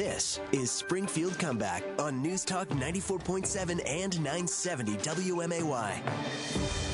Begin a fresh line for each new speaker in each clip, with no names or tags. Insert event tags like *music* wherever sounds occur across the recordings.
This is Springfield Comeback on News Talk 94.7 and 970 WMAY.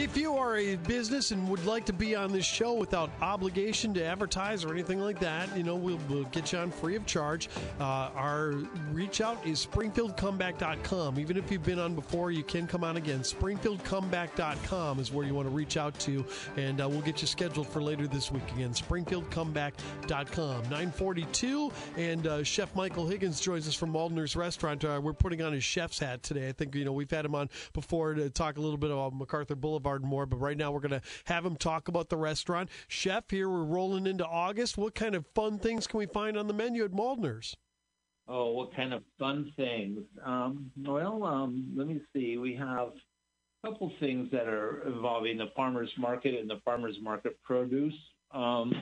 If you are a business and would like to be on this show without obligation to advertise or anything like that, you know, we'll, we'll get you on free of charge. Uh, our reach out is springfieldcomeback.com. Even if you've been on before, you can come on again. Springfieldcomeback.com is where you want to reach out to, and uh, we'll get you scheduled for later this week again. Springfieldcomeback.com. 942, and uh, Chef Michael Higgins joins us from Maldaner's Restaurant. Uh, we're putting on his chef's hat today. I think, you know, we've had him on before to talk a little bit about MacArthur Boulevard More. But right now, we're going to have him talk about the restaurant. Chef, here we're rolling into August. What kind of fun things can we find on the menu at Maldaner's?
Oh, what kind of fun things? Um, well, um, let me see. We have a couple things that are involving the farmers market and the farmers market produce. Um,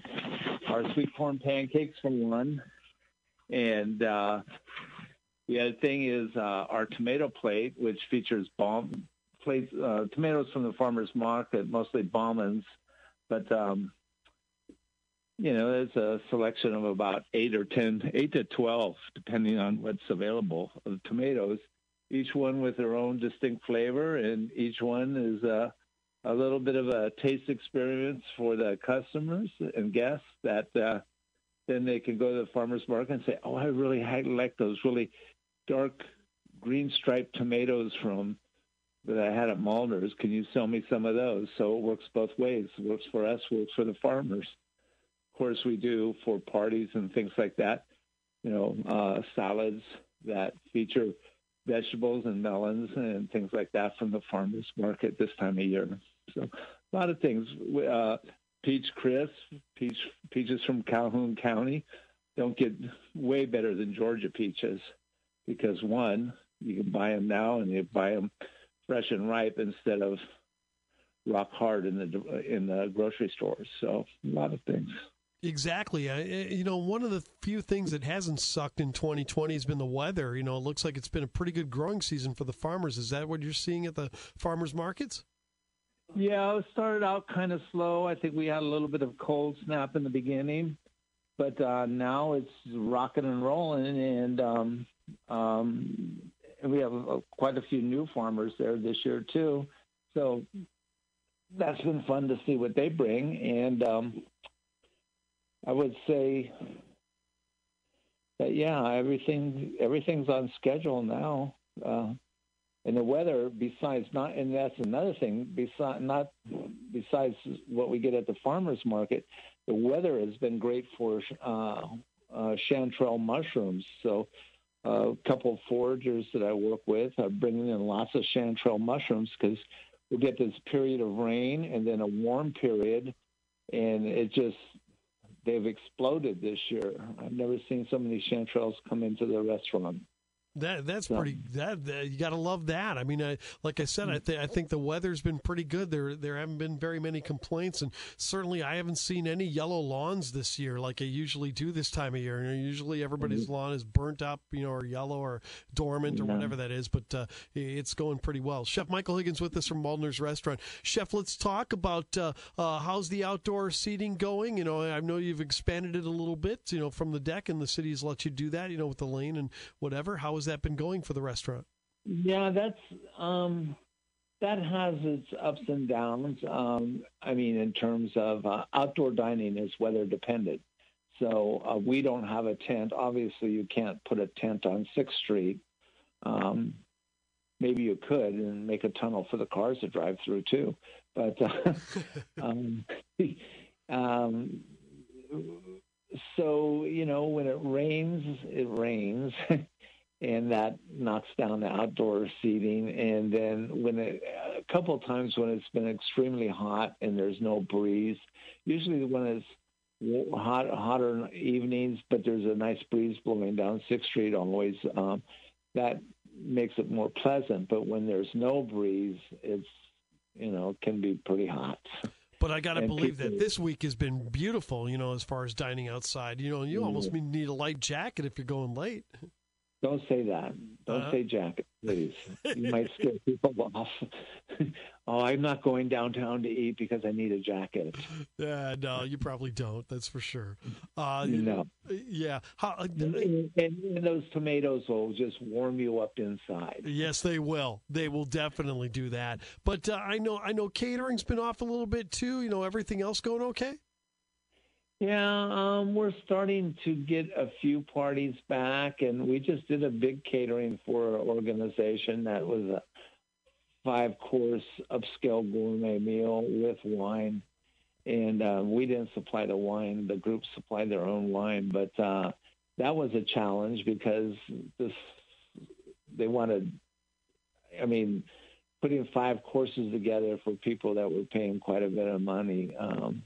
our sweet corn pancakes for one, and uh, the other thing is uh, our tomato plate, which features bomb plates, uh, tomatoes from the farmers market, mostly Bauman's, but um, you know, there's a selection of about eight or ten, eight to twelve, depending on what's available of tomatoes. Each one with their own distinct flavor, and each one is a, a little bit of a taste experience for the customers and guests. That uh, then they can go to the farmers market and say, "Oh, I really like those really dark green striped tomatoes from that I had at Maldaner's. Can you sell me some of those? So it works both ways. It works for us, works for the farmers. Of course, we do for parties and things like that. You know, uh, salads that feature vegetables and melons and things like that from the farmers market this time of year. So a lot of things. Uh, peach crisp, peach peaches from Calhoun County don't get way better than Georgia peaches because one, you can buy them now and you buy them fresh and ripe instead of rock hard in the in the grocery stores. So a lot of things.
Exactly. Uh, you know, one of the few things that hasn't sucked in 2020 has been the weather. You know, it looks like it's been a pretty good growing season for the farmers. Is that what you're seeing at the farmers markets?
Yeah, it started out kind of slow. I think we had a little bit of cold snap in the beginning, but uh, now it's rocking and rolling, and um, um, and we have uh, quite a few new farmers there this year too. So that's been fun to see what they bring, and um, I would say that yeah, everything everything's on schedule now. Uh, and the weather, besides not, and that's another thing. Besides not, besides what we get at the farmers market, the weather has been great for uh, uh, chanterelle mushrooms. So a couple of foragers that I work with are bringing in lots of chanterelle mushrooms because we get this period of rain and then a warm period, and it just they've exploded this year. I've never seen so many chanterelles come into the restaurant.
That that's so. pretty. That, that you got to love that. I mean, I, like I said, I, th- I think the weather's been pretty good. There there haven't been very many complaints, and certainly I haven't seen any yellow lawns this year like I usually do this time of year. Know, usually everybody's mm-hmm. lawn is burnt up, you know, or yellow or dormant or whatever that is. But uh, it's going pretty well. Chef Michael Higgins with us from Maldaner's Restaurant. Chef, let's talk about uh, uh, how's the outdoor seating going. You know, I know you've expanded it a little bit. You know, from the deck, and the city's let you do that. You know, with the lane and whatever. How is that been going for the restaurant?
Yeah, that's um, that has its ups and downs. Um, I mean, in terms of uh, outdoor dining is weather dependent. So uh, we don't have a tent. Obviously, you can't put a tent on Sixth Street. Um, maybe you could and make a tunnel for the cars to drive through too. But uh, *laughs* um, um, so you know, when it rains, it rains. *laughs* and that knocks down the outdoor seating. And then when it, a couple of times when it's been extremely hot and there's no breeze, usually when it's hot, hotter evenings, but there's a nice breeze blowing down Sixth Street always, um, that makes it more pleasant. But when there's no breeze, it's you know can be pretty hot.
But I got to believe people, that this week has been beautiful, you know, as far as dining outside. You know, you almost need a light jacket if you're going late.
Don't say that. Don't uh say jacket, please. You might scare *laughs* people off. *laughs* oh, I'm not going downtown to eat because I need a jacket.
Yeah, no, you probably don't. That's for sure.
Uh, no.
Yeah. How, uh,
and, and, and, those tomatoes will just warm you up inside.
Yes, they will. They will definitely do that. But uh, I know, I know, catering's been off a little bit too. You know, everything else going okay?
Yeah, um, we're starting to get a few parties back, and we just did a big catering for an organization that was a five course upscale gourmet meal with wine. And uh, we didn't supply the wine, the group supplied their own wine, but uh, that was a challenge because this they wanted, I mean, putting five courses together for people that were paying quite a bit of money. Um,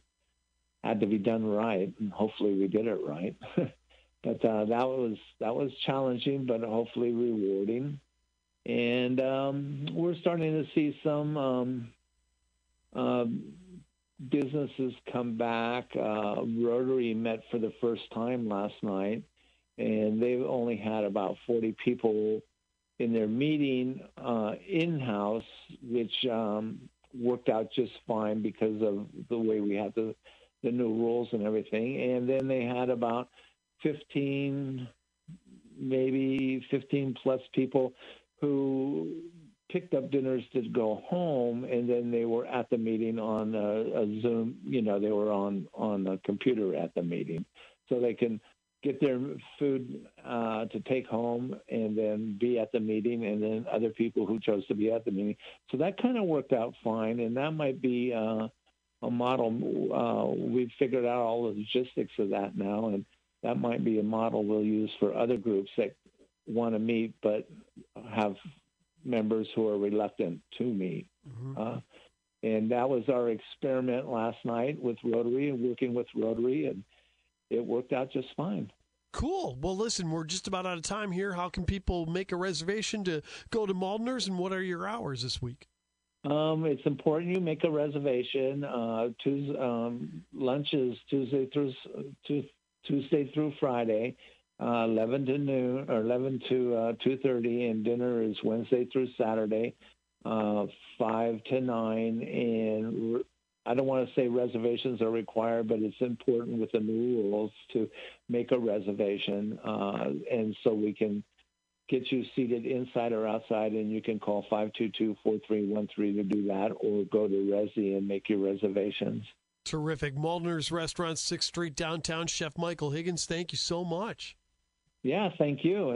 had to be done right, and hopefully we did it right. *laughs* but uh, that was that was challenging, but hopefully rewarding. And um, we're starting to see some um, uh, businesses come back. Uh, Rotary met for the first time last night, and they've only had about 40 people in their meeting uh, in house, which um, worked out just fine because of the way we had the the new rules and everything. And then they had about 15, maybe 15 plus people who picked up dinners to go home, and then they were at the meeting on a, a Zoom. You know, they were on on a computer at the meeting, so they can get their food uh, to take home and then be at the meeting, and then other people who chose to be at the meeting. So that kind of worked out fine, and that might be. Uh, a model. Uh, we've figured out all the logistics of that now, and that might be a model we'll use for other groups that want to meet but have members who are reluctant to meet. Mm-hmm. Uh, and that was our experiment last night with Rotary and working with Rotary, and it worked out just fine.
Cool. Well, listen, we're just about out of time here. How can people make a reservation to go to Maldaner's, and what are your hours this week?
Um, it's important you make a reservation. Uh, Tuesday, um, lunch is Tuesday through Tuesday through Friday, uh, 11 to noon or 11 to uh, 2:30, and dinner is Wednesday through Saturday, uh, 5 to 9. And I don't want to say reservations are required, but it's important with the new rules to make a reservation, uh, and so we can get you seated inside or outside, and you can call 522-4313 to do that, or go to Resy and make your reservations.
Terrific. Maldaner's Restaurant, 6th Street, downtown. Chef Michael Higgins, thank you so much.
Yeah, thank you.